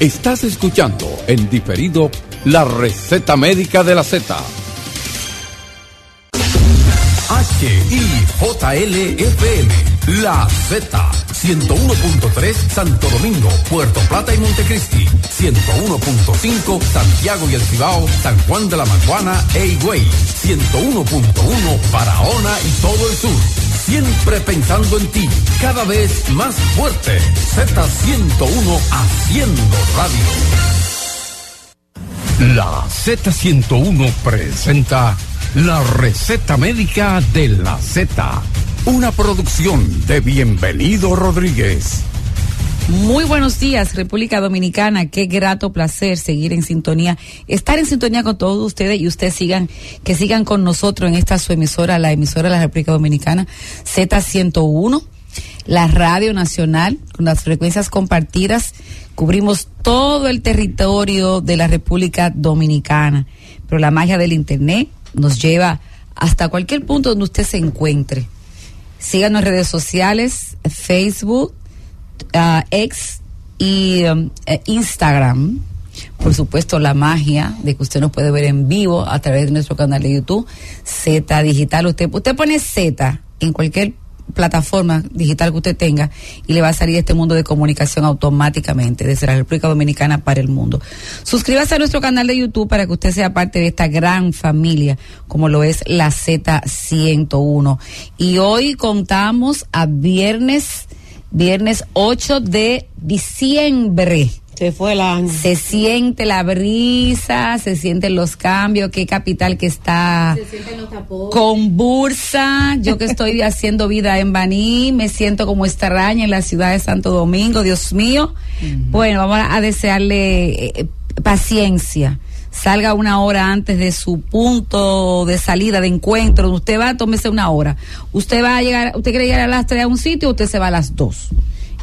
Estás escuchando en diferido la receta médica de la Z. H-I-J-L-F-M, la Z, 101.3 Santo Domingo, Puerto Plata y Montecristi, 101.5 Santiago y El Cibao, San Juan de la Maguana e Higüey, 101.1 Barahona y todo el sur. Siempre pensando en ti, cada vez más fuerte. Z101 haciendo radio. La Z101 presenta la receta médica de la Z. Una producción de Bienvenido Rodríguez. Muy buenos días, República Dominicana. Qué grato placer seguir en sintonía, estar en sintonía con todos ustedes y ustedes sigan, que sigan con nosotros en esta su emisora, la emisora de la República Dominicana, Z101, la Radio Nacional, con las frecuencias compartidas. Cubrimos todo el territorio de la República Dominicana, pero la magia del Internet nos lleva hasta cualquier punto donde usted se encuentre. Síganos en redes sociales, Facebook, uh, X y um, eh, Instagram. Por supuesto, la magia de que usted nos puede ver en vivo a través de nuestro canal de YouTube, Z Digital. Usted, usted pone Z en cualquier plataforma digital que usted tenga y le va a salir este mundo de comunicación automáticamente desde la República Dominicana para el mundo. Suscríbase a nuestro canal de YouTube para que usted sea parte de esta gran familia como lo es la Z101. Y hoy contamos a viernes viernes 8 de diciembre. Se fue el año. Se siente la brisa, se sienten los cambios, qué capital que está con bursa. Yo que estoy haciendo vida en Baní, me siento como extraña en la ciudad de Santo Domingo, Dios mío. Uh -huh. Bueno, vamos a desearle eh, paciencia salga una hora antes de su punto de salida, de encuentro, usted va, tómese una hora. Usted va a llegar, usted quiere llegar a las 3 a un sitio, usted se va a las 2.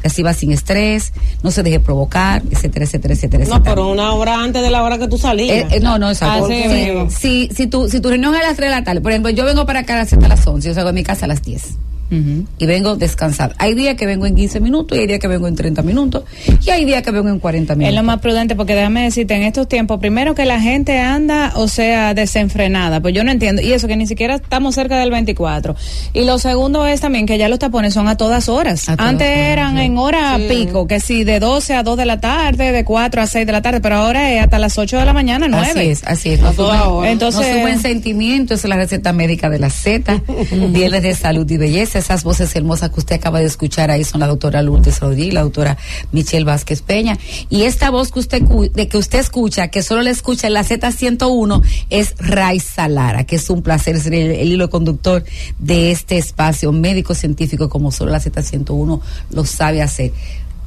Así va sin estrés, no se deje provocar, etcétera, etcétera, etcétera. No, pero una hora antes de la hora que tú salías. Eh, eh, no, no, exacto. Ah, sí, si, si, tu, si tu reunión es a las 3 de la tarde, por ejemplo, yo vengo para acá a las 7 a las 11, yo salgo de mi casa a las 10. Uh -huh. y vengo descansada. Hay días que vengo en 15 minutos y hay días que vengo en 30 minutos y hay días que vengo en 40 minutos. Es lo más prudente porque déjame decirte, en estos tiempos, primero que la gente anda, o sea, desenfrenada, pues yo no entiendo, y eso que ni siquiera estamos cerca del 24. Y lo segundo es también que ya los tapones son a todas horas. A Antes todas eran horas, en hora sí. pico, que si de 12 a 2 de la tarde, de 4 a 6 de la tarde, pero ahora es hasta las 8 de la mañana, 9. Así es, así es. No suben, Entonces, no suben sentimientos, es la receta médica de la Z, Viernes de Salud y Belleza, esas voces hermosas que usted acaba de escuchar ahí son la doctora Lourdes Rodríguez, la doctora Michelle Vázquez Peña. Y esta voz que usted, de que usted escucha, que solo le escucha en la Z101, es Raiza Lara, que es un placer ser el, el hilo conductor de este espacio médico-científico como solo la Z101 lo sabe hacer.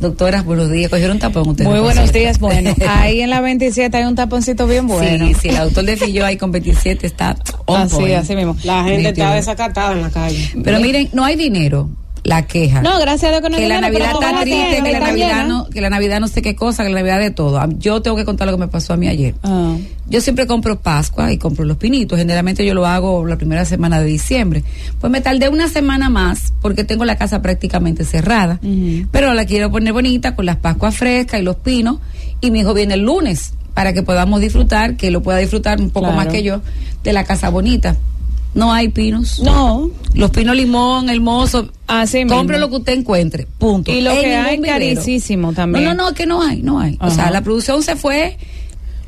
Doctora, buenos días. ¿Cogieron un tapón ustedes? Muy buenos días. Bueno, ahí en la 27 hay un taponcito bien bueno. Sí, sí, el autor de Fillo ahí con 27 está on así, point. así mismo. La gente está desacatada en la calle. Pero miren, no hay dinero la queja. No, gracias a Dios que no que la Navidad está triste, que la Navidad no, que la Navidad no sé qué cosa, que la Navidad de todo. Yo tengo que contar lo que me pasó a mí ayer. Ah. Yo siempre compro Pascua y compro los pinitos. Generalmente yo lo hago la primera semana de diciembre. Pues me tardé una semana más porque tengo la casa prácticamente cerrada. Uh -huh. Pero la quiero poner bonita con las Pascuas frescas y los pinos. Y mi hijo viene el lunes para que podamos disfrutar, que lo pueda disfrutar un poco Claro. más que yo, de la casa bonita. No hay pinos. No. Los pinos limón, hermoso. Así mismo. Compre lo que usted encuentre. Punto. Y lo En que hay carísimo también. No, no, no, que no hay, no hay. O sea, la producción se fue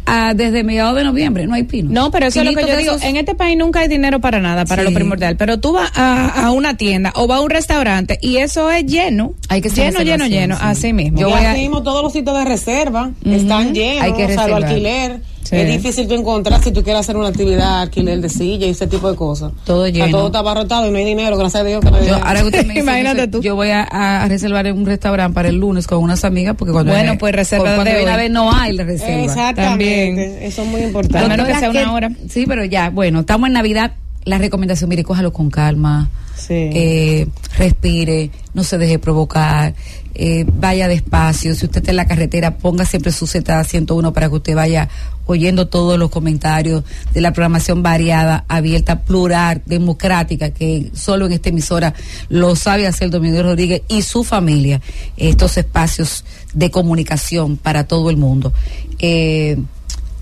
ah, desde mediados de noviembre, no hay pinos. No, pero eso es lo que yo digo. esos- En este país nunca hay dinero para nada, para Sí. lo primordial. Pero tú vas a, a una tienda o vas a un restaurante y eso es lleno. Hay que lleno, lleno, lleno. sí. Así mismo. Yo y voy a- así mismo todos los sitios de reserva están llenos, Hay que o sea, reservar. lo alquiler. Sí. Es difícil tú encontrar si tú quieres hacer una actividad, alquiler de silla y ese tipo de cosas. Todo Está lleno. todo está abarrotado y no hay dinero, gracias a Dios que no hay Yo, ahora que usted me dice, Imagínate yo sé- tú. Yo voy a, a reservar un restaurante para el lunes con unas amigas porque cuando Bueno, pues reserva cuando desde viene a hoy. ver no hay la reserva. Exactamente, También. eso es muy importante. menos que sea una hora. Sí, pero ya, bueno, estamos en Navidad. La recomendación, mire, cójalo con calma. Sí. eh, respire, no se deje provocar, eh, vaya despacio. Si usted está en la carretera, ponga siempre su Z101 para que usted vaya oyendo todos los comentarios de la programación variada, abierta, plural, democrática, que solo en esta emisora lo sabe hacer Domingo Rodríguez y su familia. Estos espacios de comunicación para todo el mundo. Eh,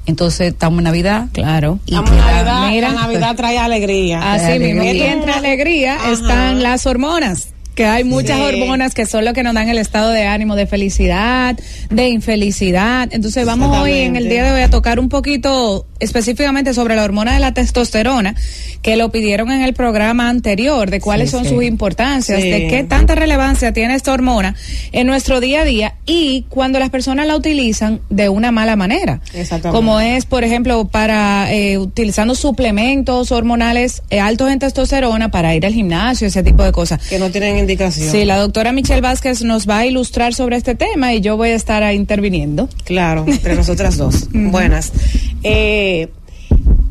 entonces estamos en Navidad. Claro. Y queda- Navidad, mira, la Navidad trae alegría. Así mismo. Y entre alegría Ajá. están las hormonas. Que hay muchas Sí. hormonas que son lo que nos dan el estado de ánimo de felicidad, de infelicidad. Entonces vamos hoy en el día de hoy a tocar un poquito específicamente sobre la hormona de la testosterona, que lo pidieron en el programa anterior, de cuáles Sí, son sí. sus importancias, Sí. de qué tanta relevancia tiene esta hormona en nuestro día a día y cuando las personas la utilizan de una mala manera. Exactamente. Como es, por ejemplo, para eh, utilizando suplementos hormonales eh, altos en testosterona para ir al gimnasio, ese tipo de cosas. Que no tienen indicación. Sí, la doctora Michelle Vázquez nos va a ilustrar sobre este tema y yo voy a estar interviniendo. Claro, entre nosotras dos. Buenas. Eh,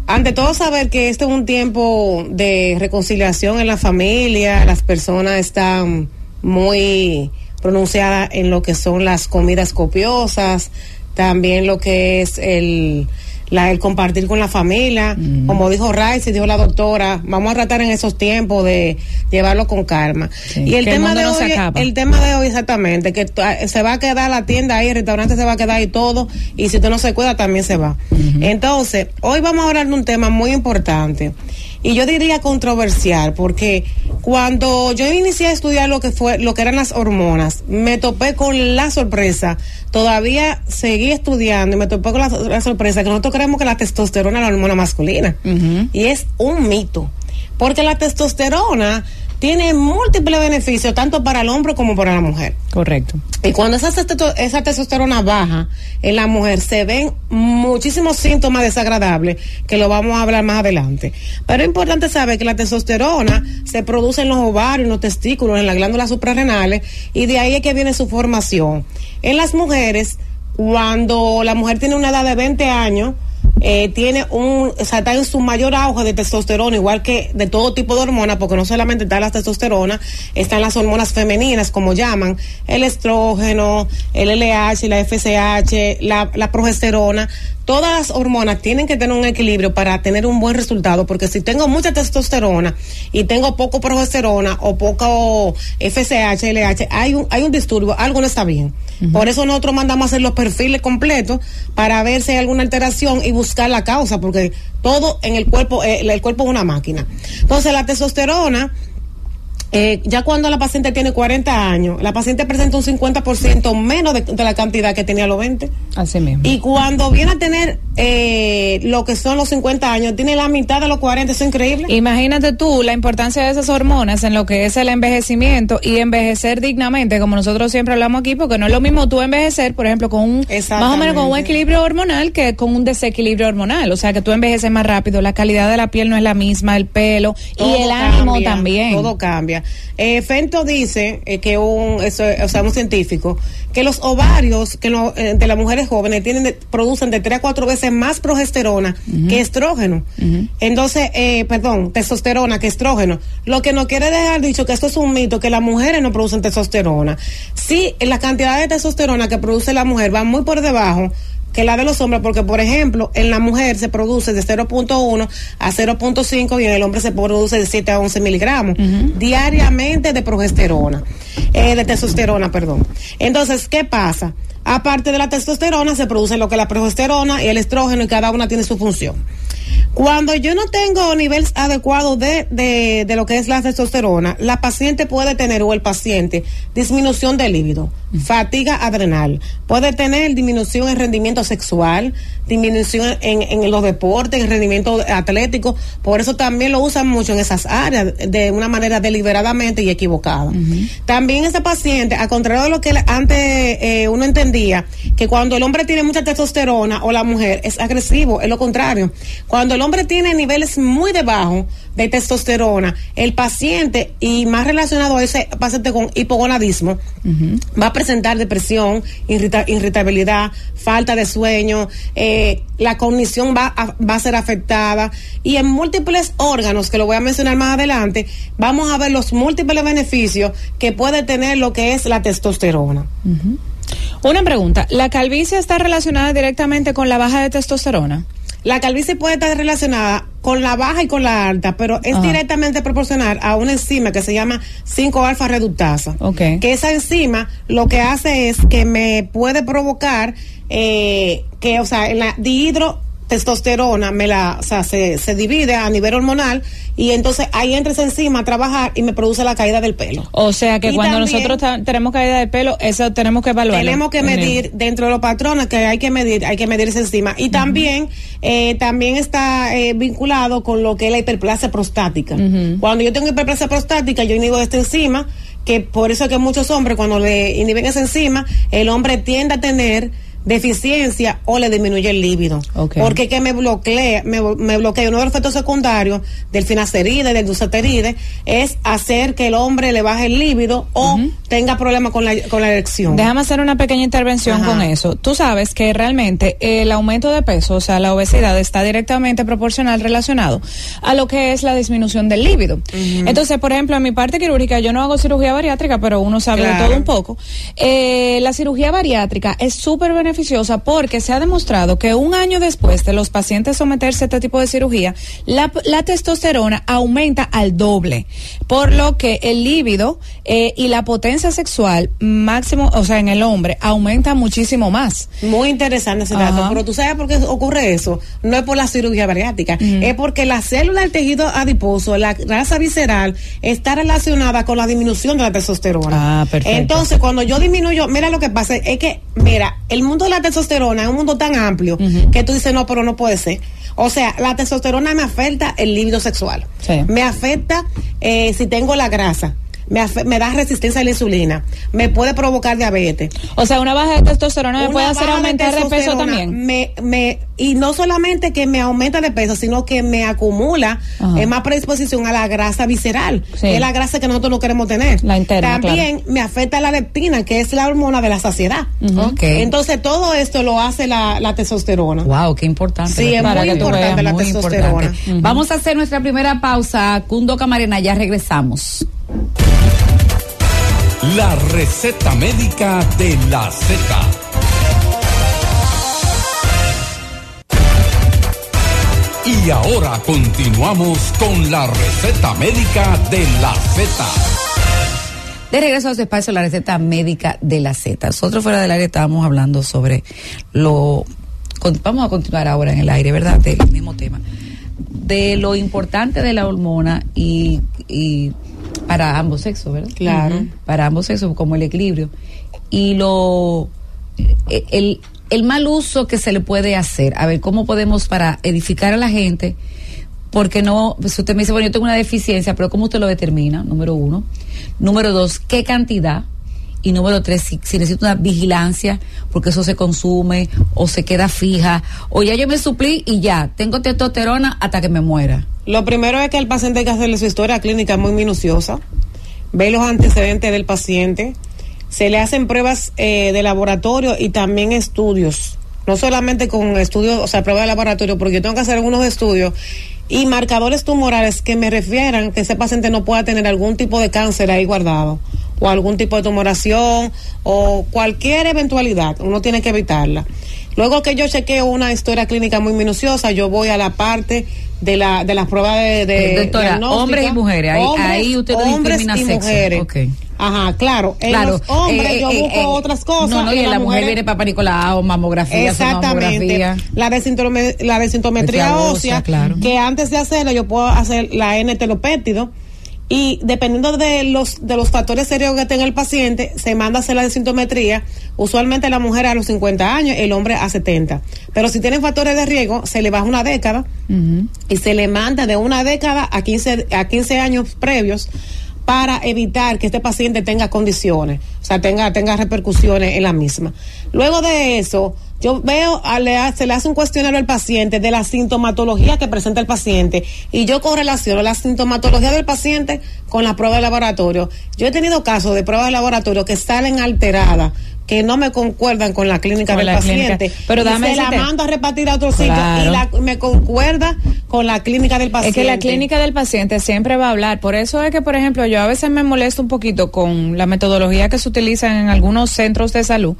ante todo saber que este es un tiempo de reconciliación en la familia, las personas están muy pronunciadas en lo que son las comidas copiosas, también lo que es el la, el compartir con la familia, como dijo Rice y dijo la doctora, vamos a tratar en esos tiempos de llevarlo con calma. Sí, y el tema de no se hoy, el tema de hoy exactamente, que ah, se va a quedar la tienda ahí, el restaurante se va a quedar ahí todo, y si usted no se cuida también se va. Entonces, hoy vamos a hablar de un tema muy importante, y yo diría controversial, porque cuando yo inicié a estudiar lo que fue, lo que eran las hormonas, me topé con la sorpresa, todavía seguí estudiando y me topé con la, la sorpresa que nosotros creemos que la testosterona es la hormona masculina, y es un mito, porque la testosterona tiene múltiples beneficios tanto para el hombre como para la mujer. Correcto. Y cuando esa, esa testosterona baja en la mujer, se ven muchísimos síntomas desagradables que lo vamos a hablar más adelante. Pero es importante saber que la testosterona se produce en los ovarios, en los testículos, en las glándulas suprarrenales y de ahí es que viene su formación. En las mujeres, cuando la mujer tiene una edad de 20 años, eh, tiene un, o sea, está en su mayor auge de testosterona, igual que de todo tipo de hormonas, porque no solamente está la testosterona, están las hormonas femeninas, como llaman, el estrógeno, el LH, la FSH, la, la progesterona. Todas las hormonas tienen que tener un equilibrio para tener un buen resultado, porque si tengo mucha testosterona y tengo poco progesterona o poco FSH, LH, hay un, hay un disturbio, algo no está bien. Por eso nosotros mandamos a hacer los perfiles completos para ver si hay alguna alteración y buscar la causa, porque todo en el cuerpo, eh, el cuerpo es una máquina. Entonces la testosterona, eh, ya cuando la paciente tiene 40 años, la paciente presenta un 50% menos de, de la cantidad que tenía a los 20. Así mismo. Y cuando viene a tener eh, lo que son los 50 años, tiene la mitad de los 40, eso es increíble. Imagínate tú la importancia de esas hormonas en lo que es el envejecimiento y envejecer dignamente, como nosotros siempre hablamos aquí, porque no es lo mismo tú envejecer, por ejemplo, con un más o menos con un equilibrio hormonal que con un desequilibrio hormonal, o sea que tú envejeces más rápido, la calidad de la piel no es la misma, el pelo y el ánimo cambia, también. Todo cambia. Eh, Fento dice eh, que un, eso, o sea, un científico, que los ovarios que lo- eh, de las mujeres jóvenes tienen de- producen de tres a cuatro veces más progesterona que estrógeno. Entonces, eh, perdón, testosterona que estrógeno. Lo que no quiere dejar dicho que esto es un mito, que las mujeres no producen testosterona. Sí, la cantidad de testosterona que produce la mujer va muy por debajo que la de los hombres, porque por ejemplo, en la mujer se produce de 0.1 a 0.5 y en el hombre se produce de 7 a 11 miligramos diariamente de progesterona, eh, de testosterona, perdón. Entonces, ¿qué pasa? Aparte de la testosterona, se produce lo que es la progesterona y el estrógeno y cada una tiene su función. Cuando yo no tengo niveles adecuados de, de, de lo que es la testosterona, la paciente puede tener, o el paciente, disminución del líbido, fatiga adrenal, puede tener disminución en rendimiento sexual, disminución en, en los deportes, en rendimiento atlético, por eso también lo usan mucho en esas áreas de una manera deliberadamente y equivocada. También ese paciente, a contrario de lo que antes eh, uno entendía, que cuando el hombre tiene mucha testosterona o la mujer es agresivo, es lo contrario. Cuando el hombre tiene niveles muy debajo de testosterona, el paciente, y más relacionado a ese paciente con hipogonadismo, va a presentar depresión, irrita- irritabilidad, falta de sueño, eh, la cognición va a, va a ser afectada y en múltiples órganos, que lo voy a mencionar más adelante, vamos a ver los múltiples beneficios que puede tener lo que es la testosterona. Una pregunta, ¿la calvicie está relacionada directamente con la baja de testosterona? La calvicie puede estar relacionada con la baja y con la alta, pero es Ajá. directamente proporcional a una enzima que se llama 5-alfa reductasa. Ok. Que esa enzima lo que hace es que me puede provocar eh, que, o sea, en la dihidro testosterona me la, o sea, se, se divide a nivel hormonal y entonces ahí entra esa enzima a trabajar y me produce la caída del pelo. O sea que Y cuando nosotros tenemos caída de pelo, eso tenemos que evaluar. Tenemos que medir dentro de los patrones que hay que medir, hay que medir esa enzima. Y también, eh, también está eh, vinculado con lo que es la hiperplasia prostática. Cuando yo tengo hiperplasia prostática, yo inhibo esta enzima, que por eso es que muchos hombres, cuando le inhiben esa enzima, el hombre tiende a tener deficiencia o le disminuye el líbido. Ok. Porque que me bloquea, me, me bloquea uno de los efectos secundarios del finasteride, del dulceteride, es hacer que el hombre le baje el líbido o tenga problemas con la, con la erección. Déjame hacer una pequeña intervención Ajá. con eso. Tú sabes que realmente el aumento de peso, o sea, la obesidad está directamente proporcional relacionado a lo que es la disminución del líbido. Entonces, por ejemplo, en mi parte quirúrgica yo no hago cirugía bariátrica, pero uno sabe de todo un poco. Eh, la cirugía bariátrica es súper beneficiosa porque se ha demostrado que un año después de los pacientes someterse a este tipo de cirugía, la, la testosterona aumenta al doble, por lo que el líbido eh, y la potencia sexual máximo, o sea, en el hombre, aumenta muchísimo más. Muy interesante ese dato, Ajá. pero tú sabes por qué ocurre eso. No es por la cirugía bariátrica, es porque la célula del tejido adiposo, la grasa visceral, está relacionada con la disminución de la testosterona. Ah, perfecto. Entonces, cuando yo disminuyo, mira lo que pasa, es que, mira, el mundo de la testosterona es un mundo tan amplio que tú dices, no, pero no puede ser. O sea, la testosterona me afecta el líbido sexual. Sí. Me afecta eh, si tengo la grasa. Me, da resistencia a la insulina. Me puede provocar diabetes. O sea, una baja de testosterona me Una puede hacer aumentar de peso también. Me, me, y no solamente que me aumenta de peso, sino que me acumula eh, más predisposición a la grasa visceral, Sí. que es la grasa que nosotros no queremos tener. La interna, También me afecta la leptina, que es la hormona de la saciedad. Ok. Entonces todo esto lo hace la, la testosterona. Wow, qué importante. Sí, es muy importante veas, la muy testosterona. importante. Vamos a hacer nuestra primera pausa. Cundo Camarena, ya regresamos. La receta médica de la Z. Y ahora continuamos con la receta médica de la Z. De regreso a su espacio, la receta médica de la Z. Nosotros fuera del aire estábamos hablando sobre lo... vamos a continuar ahora en el aire, ¿verdad? Del mismo tema. De lo importante de la hormona y, y para ambos sexos, ¿verdad? Claro. Para ambos sexos, como el equilibrio. Y lo... eh, El, el mal uso que se le puede hacer. A ver, ¿cómo podemos para edificar a la gente? porque no, pues usted me dice, bueno, yo tengo una deficiencia, pero ¿cómo usted lo determina? Número uno. Número dos, ¿qué cantidad? Y número tres, si, si necesito una vigilancia, porque eso se consume o se queda fija, o ya yo me suplí y ya, tengo testosterona hasta que me muera. Lo primero es que al paciente hay que hacerle su historia clínica muy minuciosa, ve los antecedentes del paciente, se le hacen pruebas eh, de laboratorio y también estudios, no solamente con estudios, o sea, pruebas de laboratorio, porque yo tengo que hacer algunos estudios y marcadores tumorales que me refieran que ese paciente no pueda tener algún tipo de cáncer ahí guardado o algún tipo de tumoración o cualquier eventualidad, uno tiene que evitarla. Luego que yo chequeo una historia clínica muy minuciosa, yo voy a la parte de la de las pruebas de, de doctora, hombres y mujeres, ahí- ahí usted no hombres discrimina y sexo. mujeres. Ok. Ajá, claro. En claro. los hombres eh, yo eh, busco eh, otras cosas. No, no, y en la mujer viene papá Nicolau, mamografía, Exactamente. La desintometría, la desintometría Metría ósea, ósea, claro. que antes de hacerla yo puedo hacer la N-telopéptido y dependiendo de los de los factores serios que tenga el paciente, se manda a hacer la desintometría. Usualmente la mujer a los 50 años, el hombre a 70. Pero si tienen factores de riesgo, se le baja una década y se le manda de una década a 15, a 15 años previos para evitar que este paciente tenga condiciones, o sea, tenga, tenga repercusiones en la misma. Luego de eso, yo veo, se le hace un cuestionario al paciente de la sintomatología que presenta el paciente y yo correlaciono la sintomatología del paciente con la prueba de laboratorio. Yo he tenido casos de pruebas de laboratorio que salen alteradas, que no me concuerdan con la clínica Con del la clínica. paciente. Pero dame se la decirte- mando a repartir a otro sitio Claro. y la, me concuerda con la clínica del paciente. Es que la clínica del paciente siempre va a hablar. Por eso es que, por ejemplo, yo a veces me molesto un poquito con la metodología que se utiliza en algunos centros de salud,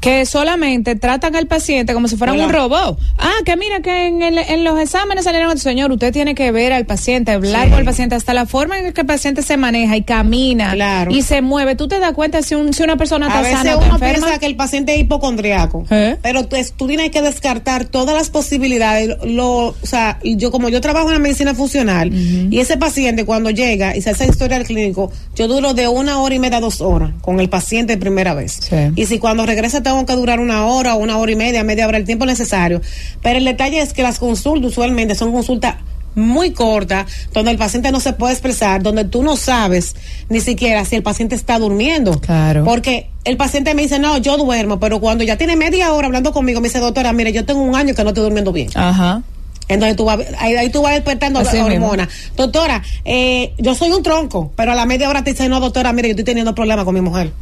que solamente tratan al paciente como si fuera un robot. Ah, que mira que en, en los exámenes salieron, señor, usted tiene que ver al paciente, hablar con el paciente, hasta la forma en que el paciente se maneja y camina y se mueve. Tú te das cuenta si, un, si una persona está a sana uno piensa que el paciente es hipocondriaco, ¿Eh? pero tú, tú, tienes que descartar todas las posibilidades. Lo, o sea, yo como yo trabajo en la medicina funcional y ese paciente cuando llega y se hace historia al clínico, yo duro de una hora y media a dos horas con el paciente primera vez. Y si cuando regresa tengo que durar una hora o una hora y media, media hora, el tiempo necesario. Pero el detalle es que las consultas usualmente son consultas muy corta, donde el paciente no se puede expresar, donde tú no sabes ni siquiera si el paciente está durmiendo. Claro. Porque el paciente me dice, no, yo duermo, pero cuando ya tiene media hora hablando conmigo, me dice, doctora, mire, yo tengo un año que no estoy durmiendo bien. Ajá. Entonces tú vas, ahí, tú vas despertando la hormona. Doctora, eh, yo soy un tronco, pero a la media hora te dice, no, doctora, mire, yo estoy teniendo problemas con mi mujer.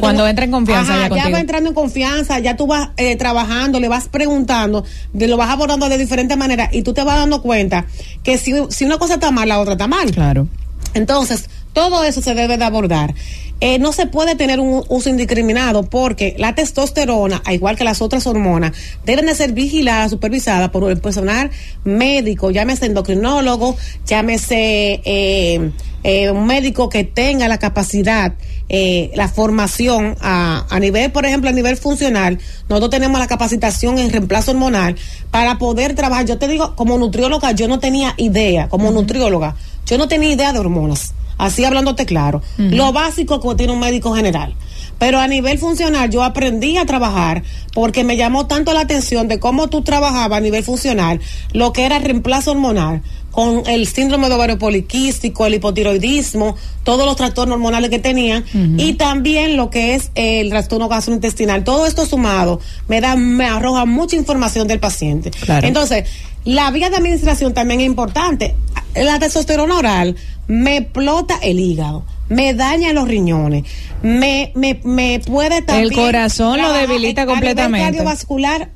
Cuando entra en confianza ya, ya va entrando en confianza, ya tú vas eh, trabajando, le vas preguntando, lo vas abordando de diferentes maneras y tú te vas dando cuenta que si, si una cosa está mal, la otra está mal. Claro. Entonces, todo eso se debe de abordar. Eh, no se puede tener un uso indiscriminado porque la testosterona, al igual que las otras hormonas, deben de ser vigiladas, supervisadas por el personal médico, llámese endocrinólogo, llámese eh, eh, un médico que tenga la capacidad, la formación a, a nivel, por ejemplo, a nivel funcional. Nosotros tenemos la capacitación en reemplazo hormonal para poder trabajar. Yo te digo, como nutrióloga, yo no tenía idea, como nutrióloga, yo no tenía idea de hormonas así hablándote claro, lo básico que tiene un médico general. Pero a nivel funcional yo aprendí a trabajar porque me llamó tanto la atención de cómo tú trabajabas a nivel funcional lo que era reemplazo hormonal con el síndrome de ovario poliquístico, el hipotiroidismo, todos los trastornos hormonales que tenían y también lo que es el trastorno gastrointestinal. Todo esto sumado me da me arroja mucha información del paciente. Entonces, la vía de administración también es importante. La testosterona oral me explota el hígado, me daña los riñones, me, me, me puede también... El corazón lo debilita completamente. El cardiovascular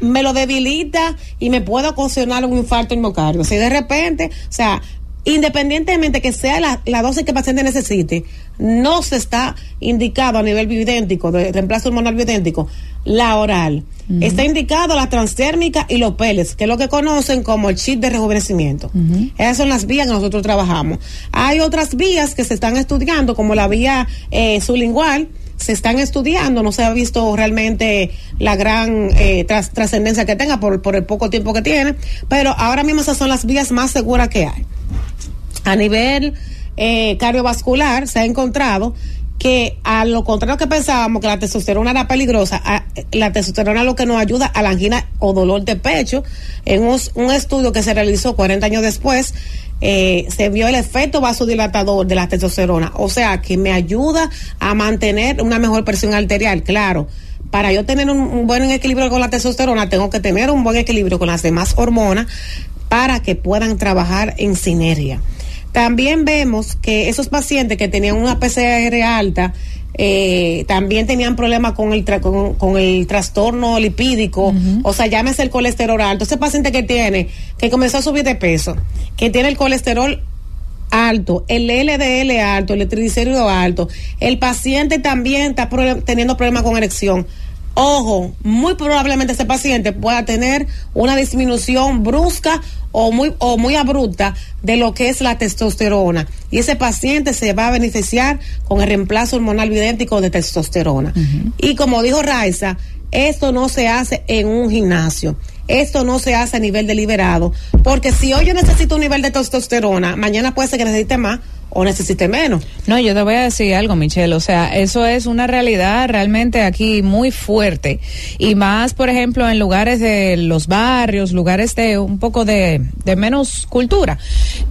me lo debilita y me puede ocasionar un infarto en miocardio. Si de repente, o sea, independientemente que sea la, la, dosis que el paciente necesite, no se está indicado a nivel bioidéntico, de reemplazo hormonal bioidéntico, la oral. Está indicado la transdérmica y los pellets, que es lo que conocen como el chip de rejuvenecimiento. Esas son las vías que nosotros trabajamos. Hay otras vías que se están estudiando, como la vía eh, sublingual, se están estudiando, no se ha visto realmente la gran eh, trascendencia que tenga por, por el poco tiempo que tiene, pero ahora mismo esas son las vías más seguras que hay. A nivel eh, cardiovascular se ha encontrado que a lo contrario que pensábamos que la testosterona era peligrosa, la testosterona lo que nos ayuda a la angina o dolor de pecho. En un, estudio que se realizó 40 años después, eh, se vio el efecto vasodilatador de la testosterona. O sea, que me ayuda a mantener una mejor presión arterial, claro. Para yo tener un buen equilibrio con la testosterona, tengo que tener un buen equilibrio con las demás hormonas para que puedan trabajar en sinergia. También vemos que esos pacientes que tenían una PCR alta, eh, también tenían problemas con el, con, el trastorno lipídico, o sea, llámese el colesterol alto. Ese paciente que tiene, que comenzó a subir de peso, que tiene el colesterol alto, el LDL alto, el triglicérido alto, el paciente también está teniendo problemas con erección Ojo, muy probablemente ese paciente pueda tener una disminución brusca o muy, o muy abrupta de lo que es la testosterona. Y ese paciente se va a beneficiar con el reemplazo hormonal idéntico de testosterona. Y como dijo Raiza, esto no se hace en un gimnasio. Esto no se hace a nivel deliberado. Porque si hoy yo necesito un nivel de testosterona, mañana puede ser que necesite más o necesite menos. No, yo te voy a decir algo, Michelle, o sea, eso es una realidad realmente aquí muy fuerte. Y más, por ejemplo, en lugares de los barrios, lugares de un poco de, de menos cultura,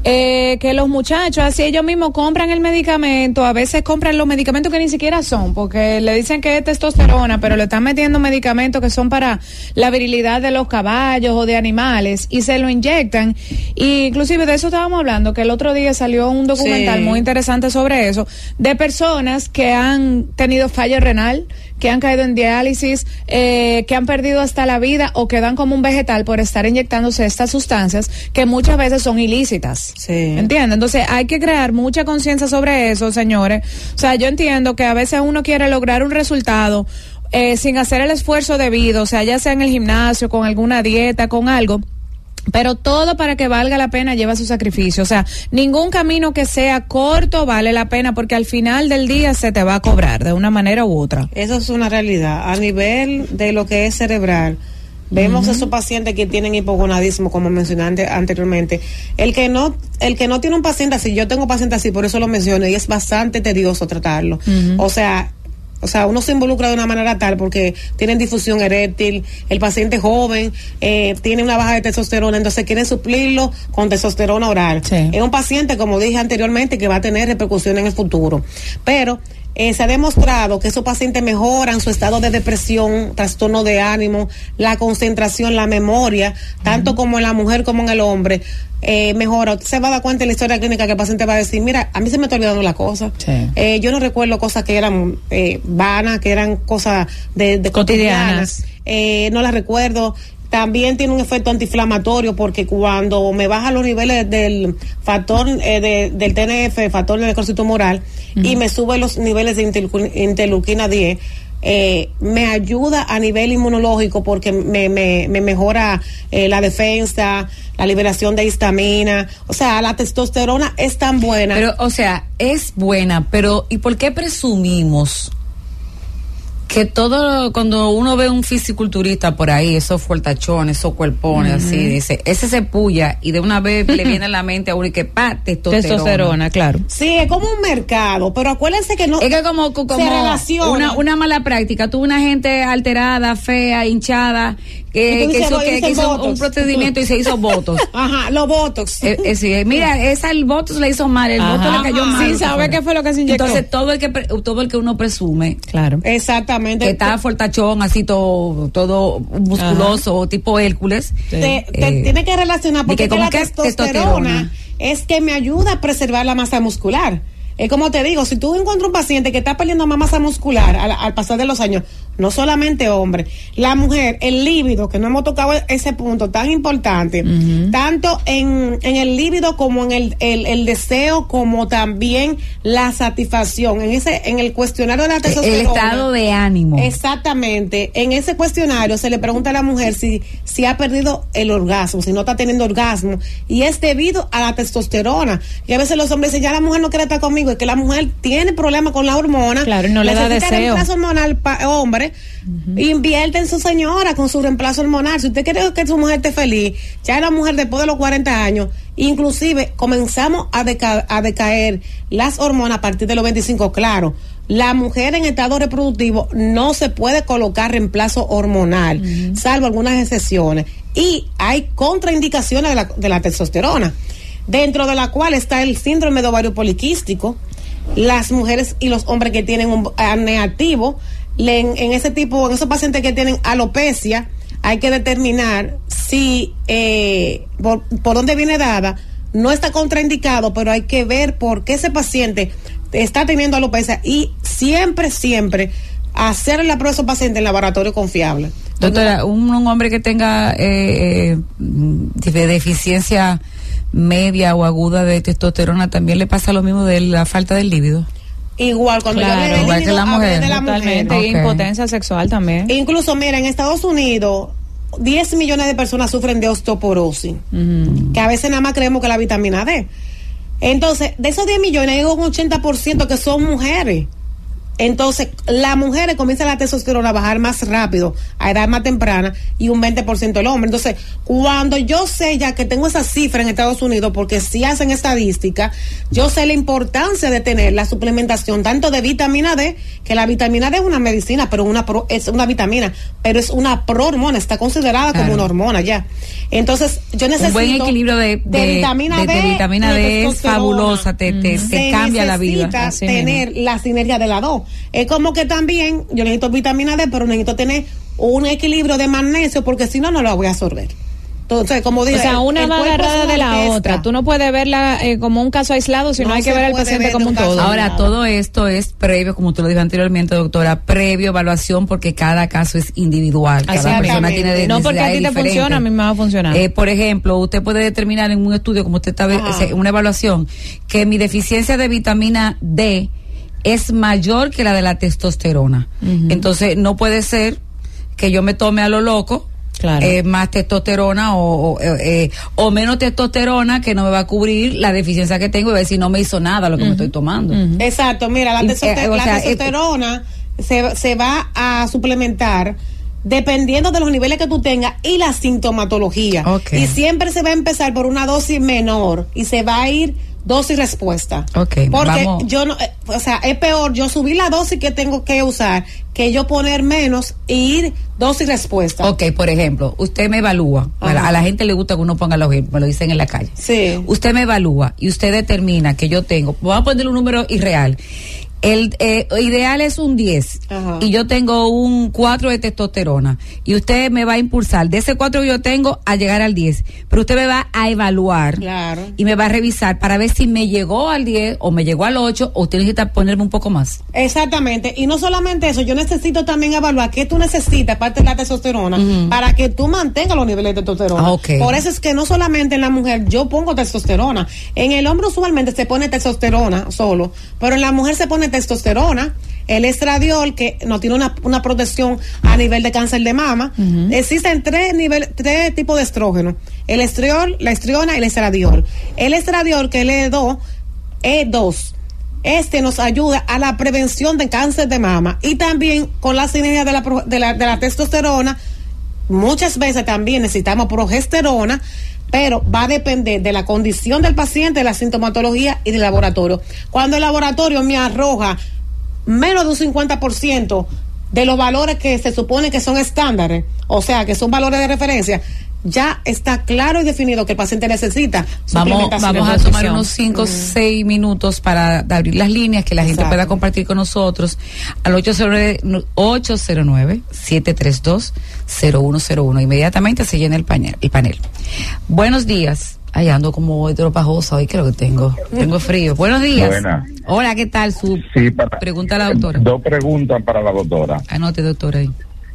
eh, que los muchachos así ellos mismos compran el medicamento, a veces compran los medicamentos que ni siquiera son, porque le dicen que es testosterona, pero le están metiendo medicamentos que son para la virilidad de los caballos o de animales y se lo inyectan, y inclusive de eso estábamos hablando, que el otro día salió un documento documental muy interesante sobre eso, de personas que han tenido fallo renal, que han caído en diálisis, eh, que han perdido hasta la vida o que dan como un vegetal por estar inyectándose estas sustancias que muchas veces son ilícitas. Sí. ¿Entiendes? Entonces hay que crear mucha conciencia sobre eso, señores. O sea, yo entiendo que a veces uno quiere lograr un resultado eh, sin hacer el esfuerzo debido, o sea, ya sea en el gimnasio, con alguna dieta, con algo. Pero todo para que valga la pena lleva su sacrificio. O sea, ningún camino que sea corto vale la pena porque al final del día se te va a cobrar de una manera u otra. Eso es una realidad. A nivel de lo que es cerebral, vemos esos pacientes que tienen hipogonadismo, como mencioné ante- anteriormente. El que no, el que no tiene un paciente así, yo tengo pacientes así, por eso lo menciono, y es bastante tedioso tratarlo. O sea, o sea, uno se involucra de una manera tal porque tienen difusión eréctil, el paciente joven eh, tiene una baja de testosterona, entonces quieren suplirlo con testosterona oral. Sí. Es un paciente, como dije anteriormente, que va a tener repercusiones en el futuro. Pero eh, se ha demostrado que esos pacientes mejoran su estado de depresión, trastorno de ánimo, la concentración, la memoria, tanto como en la mujer como en el hombre. Eh, mejora. Usted se va a dar cuenta en la historia clínica que el paciente va a decir, mira, a mí se me está olvidando la cosa. Sí. Eh, yo no recuerdo cosas que eran eh, vanas, que eran cosas de, de Cotidianas. cotidianas. Eh, no las recuerdo. También tiene un efecto antiinflamatorio porque cuando me baja los niveles del factor eh, de- del TNF, factor de necrosis tumoral, y me sube los niveles de interleuquina 10, eh, me ayuda a nivel inmunológico porque me, me, me mejora eh, la defensa, la liberación de histamina. O sea, la testosterona es tan buena. Pero, o sea, es buena, pero ¿y por qué presumimos que todo, cuando uno ve un fisiculturista por ahí, esos fuertachones, esos cuerpones, así, dice, ese se puya y de una vez le viene a la mente a uno y que pa, testosterona. Testosterona, claro. Sí, es como un mercado, pero acuérdense que no. Es que como, como se relaciona. una, una mala práctica, tuvo una gente alterada, fea, hinchada, que, hizo, que, hizo Botox. un procedimiento y se hizo votos. Ajá, los botox. Eh, eh, sí, eh, mira, esa el voto le hizo mal, el Ajá. voto le cayó mal. Sin saber qué fue lo que se inyectó. Entonces todo el que todo el que uno presume Claro. Exactamente. que está fortachón así todo todo musculoso tipo Hércules. te, te eh, tiene que relacionar porque que la testosterona, testosterona. es que me ayuda a preservar la masa muscular. Es como te digo, si tú encuentras un paciente que está perdiendo más masa muscular al, al pasar de los años, no solamente hombre, la mujer, el líbido, que no hemos tocado ese punto tan importante, tanto en, en el líbido como en el, el, el deseo, como también la satisfacción, en ese en el cuestionario de la el testosterona. estado de ánimo. Exactamente. En ese cuestionario se le pregunta a la mujer si, si ha perdido el orgasmo, si no está teniendo orgasmo. Y es debido a la testosterona. Y a veces los hombres dicen, ya la mujer no quiere estar conmigo. Es que la mujer tiene problemas con la hormona. Claro, no le da deseo. hormonal pa- hombre. Invierte en su señora con su reemplazo hormonal. Si usted quiere que su mujer esté feliz, ya la mujer después de los 40 años, inclusive comenzamos a, deca- a decaer las hormonas a partir de los 25, claro. La mujer en estado reproductivo no se puede colocar reemplazo hormonal, salvo algunas excepciones. Y hay contraindicaciones de la, de la testosterona, dentro de la cual está el síndrome de ovario poliquístico, las mujeres y los hombres que tienen un acné activo, en, en ese tipo, en esos pacientes que tienen alopecia, hay que determinar si eh, por, por dónde viene dada, no está contraindicado, pero hay que ver por qué ese paciente está teniendo alopecia y siempre, siempre hacer la prueba de esos pacientes en laboratorio confiable. Doctora, un, un hombre que tenga eh, eh, de deficiencia media o aguda de testosterona también le pasa lo mismo de la falta del líbido. Igual, cuando yo Claro, hablé del igual que líbido, la mujer. de la mujer. Totalmente. Ok. Impotencia sexual también. Incluso, mira, en Estados Unidos, 10 millones de personas sufren de osteoporosis, que a veces nada más creemos que la vitamina D. Entonces, de esos 10 millones, hay un 80% que son mujeres. Entonces, las mujeres comienzan la testosterona a bajar más rápido, a edad más temprana, y un 20% el hombre. Entonces, cuando yo sé ya que tengo esa cifra en Estados Unidos, porque si hacen estadística, yo sé la importancia de tener la suplementación tanto de vitamina D, que la vitamina D es una medicina, pero una pro- es una vitamina, pero es una prohormona, está considerada Claro. como una hormona ya. Entonces, yo necesito Un buen equilibrio de, de- vitamina de- D, de vitamina D es fabulosa, te, te, te cambia la vida. Así tener la sinergia de las dos. Es como que también yo necesito vitamina D, pero necesito tener un equilibrio de magnesio porque si no, no lo voy a absorber. Entonces, como dije, o sea, una va agarrada de la otra. Tú no puedes verla eh, como un caso aislado, sino No hay que ver al paciente ver como un todo. Ahora, nada. todo esto es previo, como tú lo dijo anteriormente, doctora, previo evaluación porque cada caso es individual. Cada persona tiene no porque a ti te funciona, a mí diferentes. me va a funcionar. Eh, por ejemplo, usted puede determinar en un estudio, como usted está Ajá. una evaluación, que mi deficiencia de vitamina D es mayor que la de la testosterona. Entonces, no puede ser que yo me tome a lo loco. Claro. eh, más testosterona o, o, eh, o menos testosterona que no me va a cubrir la deficiencia que tengo y va a decir no me hizo nada lo que me estoy tomando. Exacto, mira, la, Y, testoster- eh, o la testosterona se, se va a suplementar dependiendo de los niveles que tú tengas y la sintomatología. Y siempre se va a empezar por una dosis menor y se va a ir dosis respuesta. Ok, Porque vamos. yo no, eh, o sea, es peor yo subir la dosis que tengo que usar que yo poner menos y ir dosis respuesta. Ok, por ejemplo, usted me evalúa. A la, Ajá. a la gente le gusta que uno ponga los ejemplos, me lo dicen en la calle. Sí. Usted me evalúa y usted determina que yo tengo, voy a poner un número irreal. El eh, ideal es un 10 Ajá. y yo tengo un 4 de testosterona y usted me va a impulsar de ese 4 que yo tengo a llegar al 10, pero usted me va a evaluar Claro. y me va a revisar para ver si me llegó al 10 o me llegó al 8 o usted necesita ponerme un poco más. Exactamente. Y no solamente eso, yo necesito también evaluar qué tú necesitas, aparte de la testosterona, para que tú mantengas los niveles de testosterona. Ah. Por eso es que no solamente en la mujer yo pongo testosterona. En el hombre usualmente se pone testosterona solo, pero en la mujer se pone testosterona, el estradiol, que no tiene una, una protección a nivel de cáncer de mama. Existen tres niveles, tres tipos de estrógeno. El estriol, la estriona y el estradiol. El estradiol, que es el E2, E2, este nos ayuda a la prevención de cáncer de mama y también con la sinergia de la, de la, de la testosterona. Muchas veces también necesitamos progesterona, pero va a depender de la condición del paciente, de la sintomatología y del laboratorio. Cuando el laboratorio me arroja menos de un 50% de los valores que se supone que son estándares, o sea, que son valores de referencia, ya está claro y definido que el paciente necesita Vamos, vamos a tomar unos 5 o 6 minutos para abrir las líneas que la gente Exacto. pueda compartir con nosotros al 809-809-732-0101. Inmediatamente se llena el panel, el panel. Buenos días. Ay, ando como hidropajosa hoy, creo que tengo. Tengo frío. Buenos días. Buena. Hola, ¿qué tal? Su Sí, para, pregunta a la doctora. Dos preguntas para la doctora. Anote, doctora, ahí.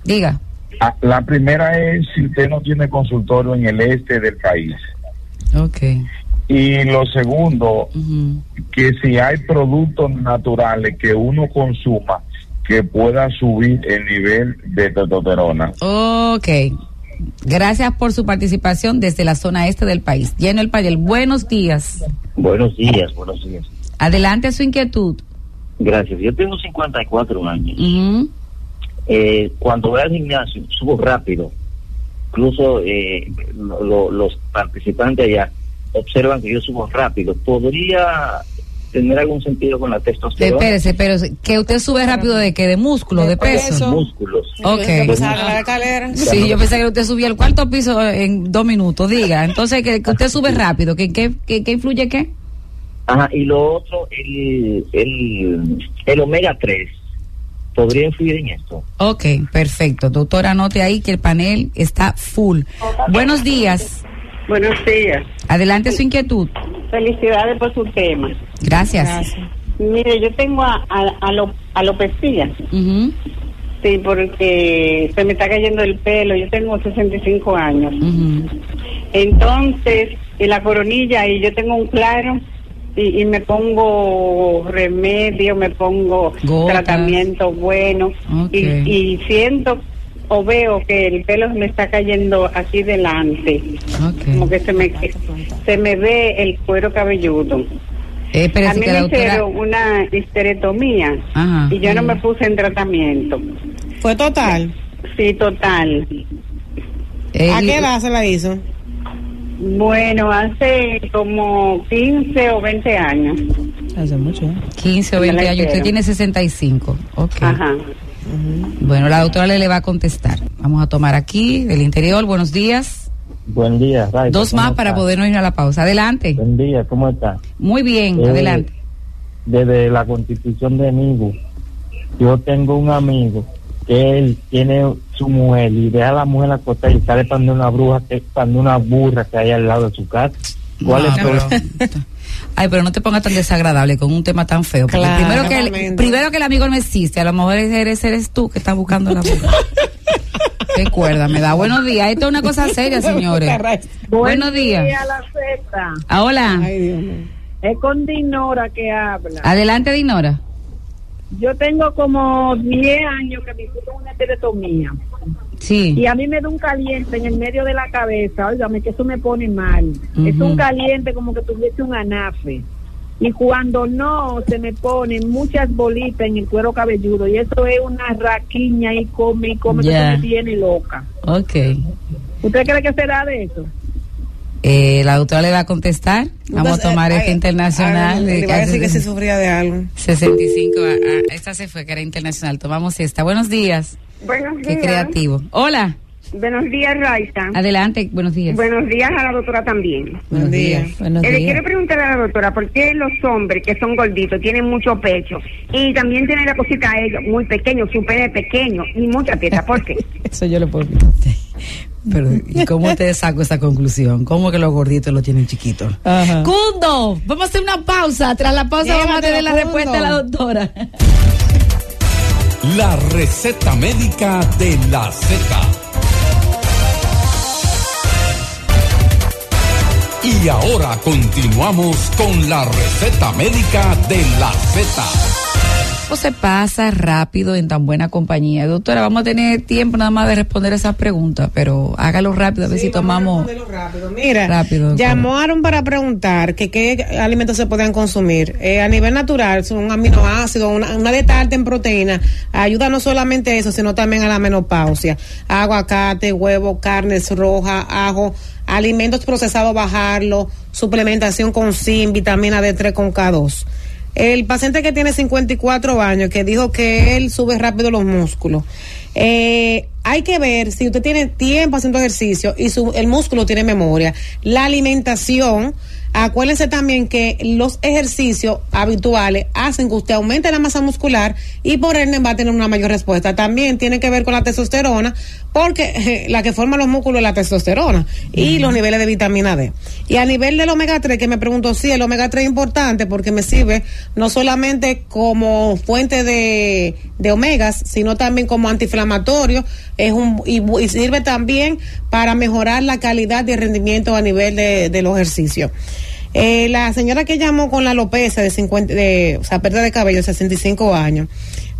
Diga. Ah, La primera es si usted no tiene consultorio en el este del país. Ok. Y lo segundo, que si hay productos naturales que uno consuma que pueda subir el nivel de testosterona. Ok. Gracias por su participación desde la zona este del país. Lleno el panel. Buenos días. Buenos días, buenos días. Adelante su inquietud. Gracias. Yo tengo 54 años. Ujú. Eh, cuando voy al gimnasio, subo rápido. Incluso eh, lo- lo- los participantes allá observan que yo subo rápido. ¿Podría tener algún sentido con la testosterona? Espérese, pero que usted sube rápido de que de músculo, de De peso. peso. Músculos. Ok. Que. Sí, yo pensé que usted subía el cuarto piso en dos minutos. Diga, entonces que, que usted sube rápido, que qué que, que influye qué? Ajá, y lo otro, el, el, el omega 3, ¿podría influir en esto? Ok, perfecto. Doctora, anote ahí que el panel está full. Buenos días. Buenos días. Adelante su inquietud. Felicidades por su tema. Gracias. Mire, yo tengo a, a, alo- alopecia. Ujú, Sí, porque se me está cayendo el pelo. Yo tengo 65 años. ujú. Entonces, y la coronilla, y yo tengo un claro, y, y me pongo remedio, me pongo Gotas. tratamiento bueno, y, y siento o veo que el pelo me está cayendo aquí delante. Como que se me, se me ve el cuero cabelludo. Eh, A mí que me doctora. hicieron una histerectomía Ajá. y yo no me puse en tratamiento. Fue total. Sí, total. ¿A qué edad se la hizo? Bueno, hace como 15 o 20 años. Hace mucho. ¿eh? 15 o Me la 20 años. Usted tiene 65. Ok. Ajá. Bueno, la doctora le, le va a contestar. Vamos a tomar aquí del interior. Buenos días. Buen día, Dos ¿cómo más para podernos ir a la pausa. Adelante. Buen día, ¿cómo está? Muy bien, Eh, adelante. Desde la constitución de Nigu, yo tengo un amigo que él tiene su mujer y deja a la mujer acostada y sale para una bruja, que, para una burra que hay al lado de su casa. ¿Cuál No, es el pero- problema? Ay, pero no te pongas tan desagradable con un tema tan feo. Porque Claro, primero, que el, primero que el amigo no existe, a lo mejor eres, eres tú que estás buscando la boca. Qué cuerda me da. Buenos días. Esto es una cosa seria, señores. Buenos días. la Z. Ah, Hola. Ay, Dios mío. Es con Dinora que habla. Adelante, Dinora. Yo tengo como 10 años que me hicieron una estereotomía. Sí. Y a mí me da un caliente en el medio de la cabeza. Óigame, que eso me pone mal. Es un caliente como que tuviese un anafe. Y cuando no, se me ponen muchas bolitas en el cuero cabelludo. Y eso es una raquiña y come y come. que Ya. eso me tiene loca. Ok. ¿Usted cree que será de eso? Eh, la doctora le va a contestar. Vamos Entonces, a tomar ay, este internacional. ay, Le a decir que sí sufría de algo. 65. ah, ah, esta se fue, que era internacional. Tomamos esta. Buenos días. Buenos Qué creativo. Hola. Buenos días, Raiza. Adelante. Buenos días. Buenos días a la doctora también. Buenos días. Buenos Eh, le días. quiero preguntar a la doctora, ¿por qué los hombres que son gorditos tienen mucho pecho y también tienen la cosita a ellos muy pequeño, su pene pequeño y mucha teta? ¿Por qué? Eso yo lo puedo. Pero, ¿y cómo te saco esa conclusión? ¿Cómo que los gorditos lo tienen chiquitos? Ajá. Cundo, vamos a hacer una pausa. Tras la pausa vamos a tener la Cundo. respuesta de la doctora. La receta médica de la Z. Y ahora continuamos con la receta médica de la Z. O se pasa rápido en tan buena compañía. Doctora, vamos a tener tiempo nada más de responder esas preguntas, pero hágalo rápido a ver si tomamos. Rápido. Mira, Rápido, llamaron para preguntar que qué alimentos se podían consumir. Eh, a nivel natural, son aminoácidos, una, una dieta alta en proteína, ayuda no solamente a eso, sino también a la menopausia. Aguacate, huevo, carnes rojas, ajo, alimentos procesados, bajarlo, suplementación con zinc, vitamina D3 con K2. El paciente que tiene 54 años, que dijo que él sube rápido los músculos, eh, hay que ver si usted tiene tiempo haciendo ejercicio y su, el músculo tiene memoria. La alimentación, acuérdense también que los ejercicios habituales hacen que usted aumente la masa muscular y por ende va a tener una mayor respuesta. También tiene que ver con la testosterona, porque la que forma los músculos es la testosterona y los niveles de vitamina D. Y a nivel del omega 3, que me pregunto si el omega 3 es importante porque me sirve no solamente como fuente de, de omegas, sino también como antiinflamatorio es un, y, sirve también para mejorar la calidad de rendimiento a nivel de, de los ejercicios. Eh, la señora que llamó con la alopecia de 50, de, o sea, pérdida de cabello de 65 años,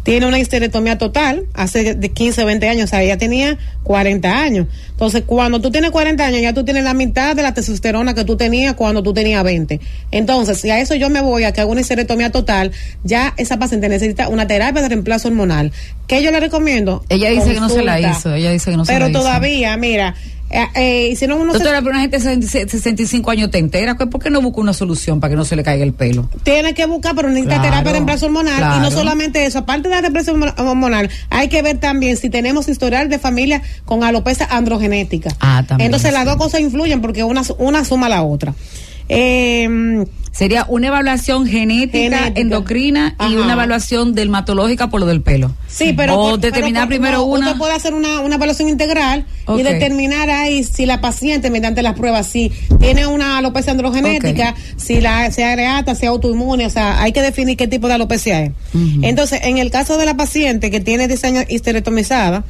tiene una histerectomía total hace de 15, 20 años, o sea, ella tenía 40 años. Entonces, cuando tú tienes 40 años, ya tú tienes la mitad de la testosterona que tú tenías cuando tú tenías 20. Entonces, si a eso yo me voy a que haga una histerectomía total, ya esa paciente necesita una terapia de reemplazo hormonal. ¿Qué yo le recomiendo? Ella dice que no se la hizo. Ella dice que no se Pero la hizo. todavía, mira, eh, eh, hicieron unos Doctora, pero una gente de 65 años te entera. ¿Por qué no busca una solución para que no se le caiga el pelo? tiene que buscar, pero necesita Claro, terapia de reemplazo hormonal. Y no solamente eso, aparte de la reemplazo hormo- hormonal, hay que ver también si tenemos historial de familia con alopecia androgenética. Ah, también, Entonces las dos cosas influyen porque una, una suma a la otra. Eh, Sería una evaluación genética, Genética. endocrina y una evaluación dermatológica por lo del pelo. Sí, pero O por- determinar pero primero no, una. Usted puede hacer una, una evaluación integral y determinar ahí si la paciente, mediante las pruebas, si tiene una alopecia androgenética, si la sea areata, sea autoinmune, o sea, hay que definir qué tipo de alopecia es. Entonces, en el caso de la paciente que tiene diseño histerectomizada,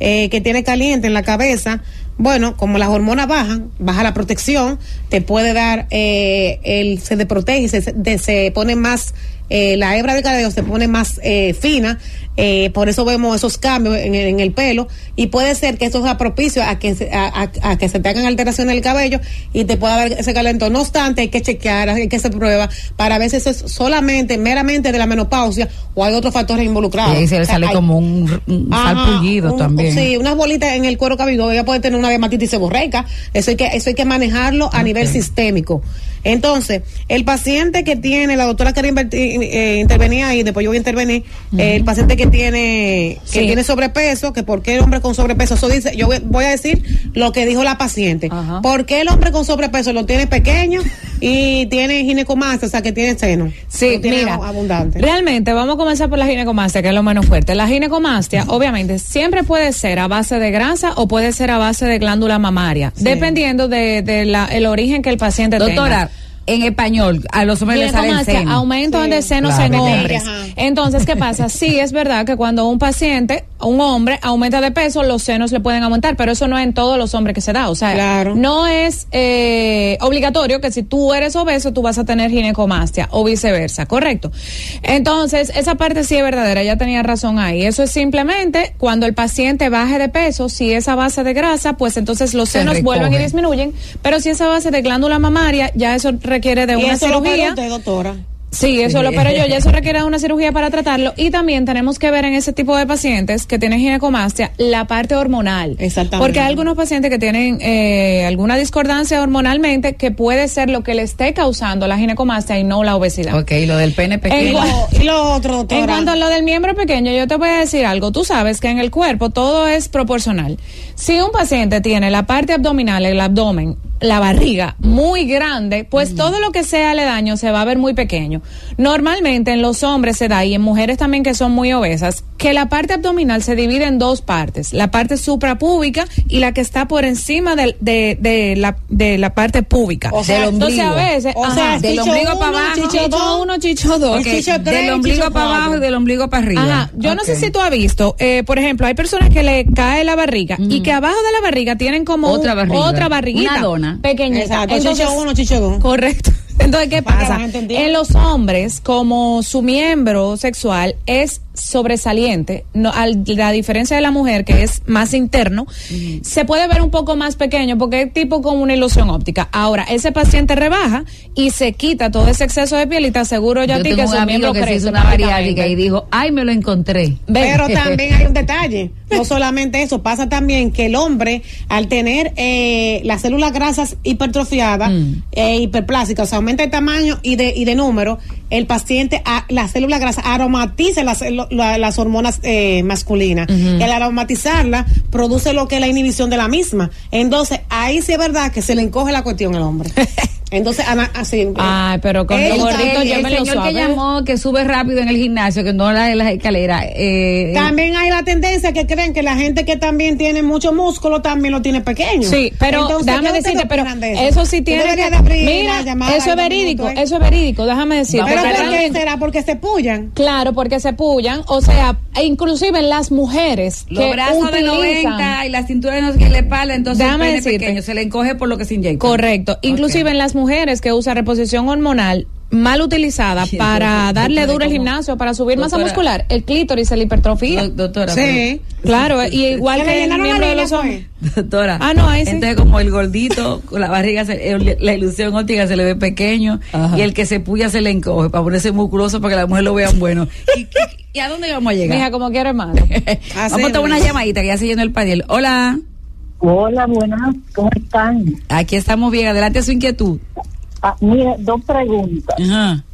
eh, que tiene caliente en la cabeza, bueno, como las hormonas bajan, baja la protección, te puede dar, eh, el, se desprotege, se, se, se pone más, eh, la hebra del cabello se pone más eh, fina, eh, por eso vemos esos cambios en, el- en el pelo y puede ser que eso sea propicio a que se, a, a- a que se te hagan alteraciones en el cabello y te pueda dar ese calentón. No obstante, hay que chequear, hay que hacer pruebas para ver si eso es solamente, meramente de la menopausia o hay otros factores involucrados. Y se le O sea, sale hay- como un, un salpullido un- también. Sí, unas bolitas en el cuero cabelludo, ella puede tener una dermatitis seborreica. Eso hay que, eso hay que manejarlo a nivel sistémico. Entonces, el paciente que tiene, la doctora quería invertir- eh, intervenir ahí, después yo voy a intervenir, eh, el paciente que tiene, que Sí. tiene sobrepeso, que por qué el hombre con sobrepeso, eso dice, yo voy- voy a decir lo que dijo la paciente. Ajá. ¿Por qué el hombre con sobrepeso lo tiene pequeño y tiene ginecomastia, o sea que tiene seno. Sí, tiene mira, abundante. realmente vamos a comenzar por la ginecomastia, que es lo menos fuerte. La ginecomastia, obviamente, siempre puede ser a base de grasa o puede ser a base de glándula mamaria, dependiendo de, de la, el origen que el paciente Doctora, tenga. En español, a los hombres les sale el Ginecomastia, seno. aumento Sí. de senos Claro. en hombres. ajá. Entonces, ¿qué pasa? Sí, es verdad que cuando un paciente, un hombre, aumenta de peso, los senos le pueden aumentar, pero eso no es en todos los hombres que se da. O sea, Claro. no es eh, obligatorio que si tú eres obeso, tú vas a tener ginecomastia o viceversa, ¿correcto? Entonces, esa parte sí es verdadera, ya tenía razón ahí. Eso es simplemente cuando el paciente baje de peso, si es a base de grasa, pues entonces los Se senos vuelven y disminuyen, pero si es a base de glándula mamaria, ya eso requiere de y una eso lo cirugía. usted, doctora. Sí, eso lo opero yo, ya eso requiere una cirugía para tratarlo y también tenemos que ver en ese tipo de pacientes que tienen ginecomastia la parte hormonal. Exactamente. Porque hay algunos pacientes que tienen eh, alguna discordancia hormonalmente que puede ser lo que le esté causando la ginecomastia y no la obesidad. Ok, lo del pene En pequeño. Y lo otro, doctora. en cuanto a lo del miembro pequeño, yo te voy a decir algo. Tú sabes que en el cuerpo todo es proporcional. Si un paciente tiene la parte abdominal, el abdomen, la barriga muy grande, pues todo lo que sea aledaño se va a ver muy pequeño. Normalmente en los hombres se da y en mujeres también que son muy obesas, que la parte abdominal se divide en dos partes, la parte suprapúbica y la que está por encima del- de, de la, de la parte púbica. O sea, del Entonces a ombligo. veces, O ajá, sea, del chicho ombligo uno, para abajo. chicho chicho uno, chicho dos. El Ok, chicho tres, del ombligo chicho para abajo y del ombligo para arriba. Ajá, yo no sé si tú has visto, eh, por ejemplo, hay personas que le cae la barriga y que abajo de la barriga tienen como Otra un- barriga. otra barriguita Una dona. Pequeñita. Exacto, Entonces, chicho uno, chicho dos. Correcto. Entonces, ¿qué pasa? En los hombres, como su miembro sexual es sobresaliente, no, al- la diferencia de la mujer, que es más interno, se puede ver un poco más pequeño porque es tipo como una ilusión óptica. Ahora, ese paciente rebaja y se quita todo ese exceso de piel y te aseguro yo, Yo a ti que un su amigo miembro que se crece hizo una bariátrica y dijo, ay, me lo encontré. Ven. Pero también hay un detalle. No solamente eso, pasa también que el hombre, al tener eh, las células grasas hipertrofiadas, Mm. eh, hiperplásicas, o sea, aumenta de tamaño y de, y de número, el paciente, a, las células grasas aromatiza las, la- las hormonas eh, masculinas. Al aromatizarla, produce lo que es la inhibición de la misma. Entonces, ahí sí es verdad que se le encoge la cuestión al hombre. Entonces, ana- así. Ay, pero con los gorditos el, el señor suave. que llamó, que sube rápido en el gimnasio, que no la de las escaleras. Eh, También hay la tendencia que creen que la gente que también tiene mucho músculo también lo tiene pequeño. Sí, pero Entonces, déjame ¿qué ustedes decirte, pero de eso? sí tiene que de abrir Mira, eso es verídico, ¿eh? eso es verídico, déjame decirte. Pero porque ¿por qué será? Porque se pullan. Claro, porque se pullan, o sea, e inclusive en las mujeres los que brazos de utilizan 90 y la cintura de no sé qué le espalda, entonces Déjame el pene decirte. pequeño se le encoge por lo que se inyecta. Correcto. Inclusive en las mujeres que usan reposición hormonal mal utilizada Sí, para doctora, darle doctora, duro al gimnasio, para subir masa muscular, el clítoris se le hipertrofia. Do- doctora. Sí. claro, y igual ¿Que el miembro de los hombres. Doctora. Ah, no, ahí sí. Entonces, como el gordito, con la barriga, se- el- la ilusión óptica se le ve pequeño Ajá. y el que se puya se le encoge para ponerse musculoso para que la mujer lo vea bueno. ¿Y, y- y a dónde vamos a llegar? Mija, como quiero, hermano. vamos a tomar una llamadita que ya se llenó el panel. Hola. Hola, buenas, ¿cómo están? Aquí estamos bien. Adelante su inquietud. Ah, mira, dos preguntas. Ajá.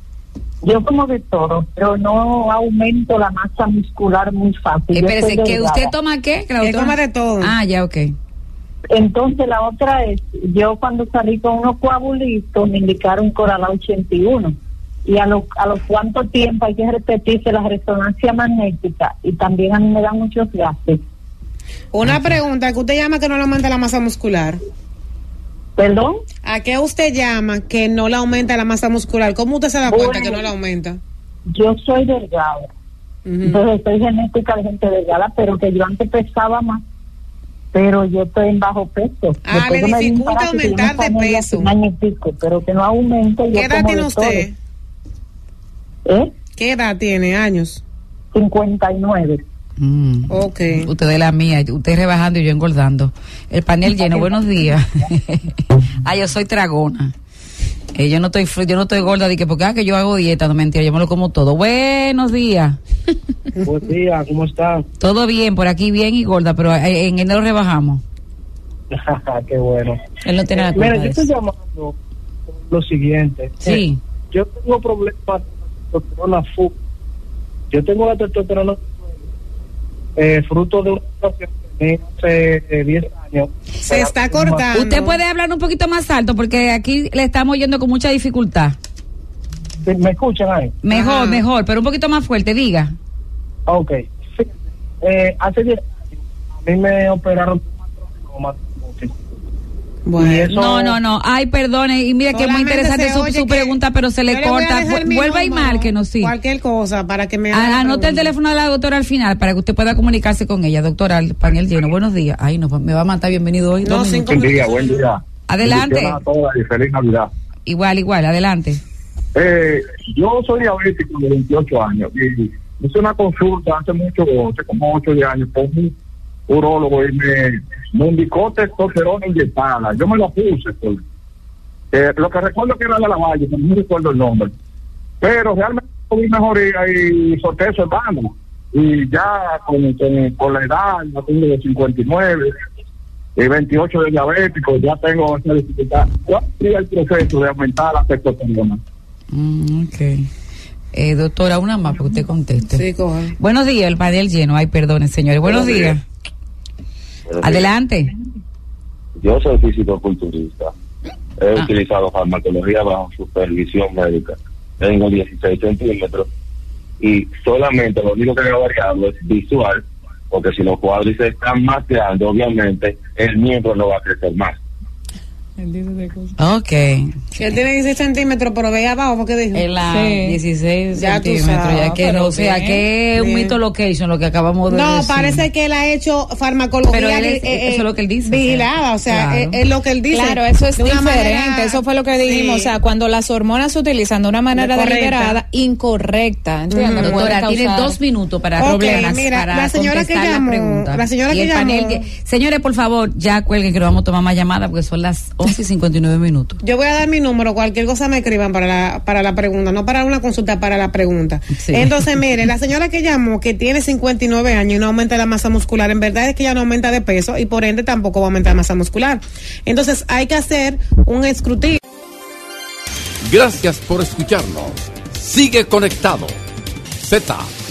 Yo como de todo, pero no aumento la masa muscular muy fácil. Yo Espérese, ¿que usted toma qué? Que coma de todo. Ah, ya, ok. Entonces la otra es, yo cuando salí con unos coagulitos me indicaron Coralá 81 y a lo, a los cuánto tiempo hay que repetirse la resonancia magnética y también a mí me dan muchos gases. Una pregunta que usted llama que no le aumenta la masa muscular. ¿Perdón? ¿A qué usted llama que no le aumenta la masa muscular? ¿Cómo usted se da cuenta Bueno. que no le aumenta? Yo soy delgada. Entonces soy genética de gente delgada, pero que yo antes pesaba más. Pero yo estoy en bajo peso. Ah, Después le dificulta aumentar de peso. un año y pico, pero que no aumente. ¿Qué edad tiene usted? ¿Eh? ¿Qué edad tiene? ¿Años? 59. Mm. Ok. Usted es la mía, usted rebajando y yo engordando. El panel lleno, buenos días. ah, yo soy tragona. Eh, yo no estoy yo no estoy gorda de que porque ah, que yo hago dieta, no mentira, yo me lo como todo. Buenos días. Buen día, ¿cómo está? Todo bien, por aquí bien y gorda, pero eh, en enero rebajamos. Qué bueno. Él no tiene culpa Mira, de yo estoy llamando lo siguiente. Sí. Yo tengo problemas con la testosterona full. Yo tengo la testosterona eh, fruto de una situación que mí hace eh, 10 años. Se está cortando. Usted puede hablar un poquito más alto porque aquí le estamos oyendo con mucha dificultad. Sí, ¿Me escuchan ahí? Mejor, Ajá. mejor, pero un poquito más fuerte, diga. Ok. Sí. Eh, hace 10 años a mí me operaron de Bueno. Eso- No, no, no. Ay, perdone. Y mire que es muy interesante su, su pregunta, pero se le corta. mi Vuelva y márquenos, sí. Cualquier cosa para que me haga Ah, Anote el teléfono de la doctora al final para que usted pueda comunicarse con ella. Doctora, al panel lleno. Buenos días. Ay, no, me va a matar. Bienvenido hoy. No, Dos cinco. Buen día, buen día. Adelante. Bendiciones a todas y feliz Navidad. Igual, igual. Adelante. Eh, yo soy diabético de 28 años y hice una consulta hace mucho, hace como 8 o 10 años con un urólogo y me, me indicó testosterona inyectada. Yo me la puse. Pues. Eh, lo que recuerdo que era de la valle, no recuerdo el nombre. Pero realmente tuve mejoría y solté eso en vano. Y ya con, con, con la edad, ya tengo de 59 y 28 de diabético, ya tengo esa dificultad. ¿Cuál sería el proceso de aumentar la testosterona? Mm, ok. Eh, doctora, una más para que usted conteste. Sí. Buenos días, el panel lleno. Ay, perdone, señores. Buenos, Buenos días. Adelante. Yo soy físico-culturista. He Ah. utilizado farmacología bajo supervisión médica. Tengo 16 centímetros y solamente lo único que me ha variado es visual, porque si los cuádriceps están más grandes, obviamente el miembro no va a crecer más. Ok. Él tiene 16 centímetros, pero ve abajo porque dijo. En la Sí. 16 Ya centímetros. sabes, Ya que no, o sea, bien, que es un mito location lo que acabamos de No, decir. parece que él ha hecho farmacología. Pero él es- eh, eh, eso es lo que él dice, Vigilada, o sea, claro. es, es lo que él dice. Claro, eso es de diferente. manera- Eso fue lo que dijimos. Sí. O sea, cuando las hormonas se utilizan de una manera Correcta. deliberada, incorrecta. Doctora, tiene dos minutos para problemas. mira, para la señora que contestar llamó, pregunta. la señora Y que llamó- señores, por favor, ya cuelguen que no vamos a tomar más llamadas porque son las 11 y 59 minutos. Yo voy a dar mi número, cualquier cosa me escriban para la, para la pregunta, no para una consulta, para la pregunta. Sí. Entonces, mire, la señora que llamó, que tiene 59 años y no aumenta la masa muscular, en verdad es que ya no aumenta de peso y por ende tampoco va a aumentar masa muscular. Entonces, hay que hacer un escrutinio. Gracias por escucharnos. Sigue conectado. Z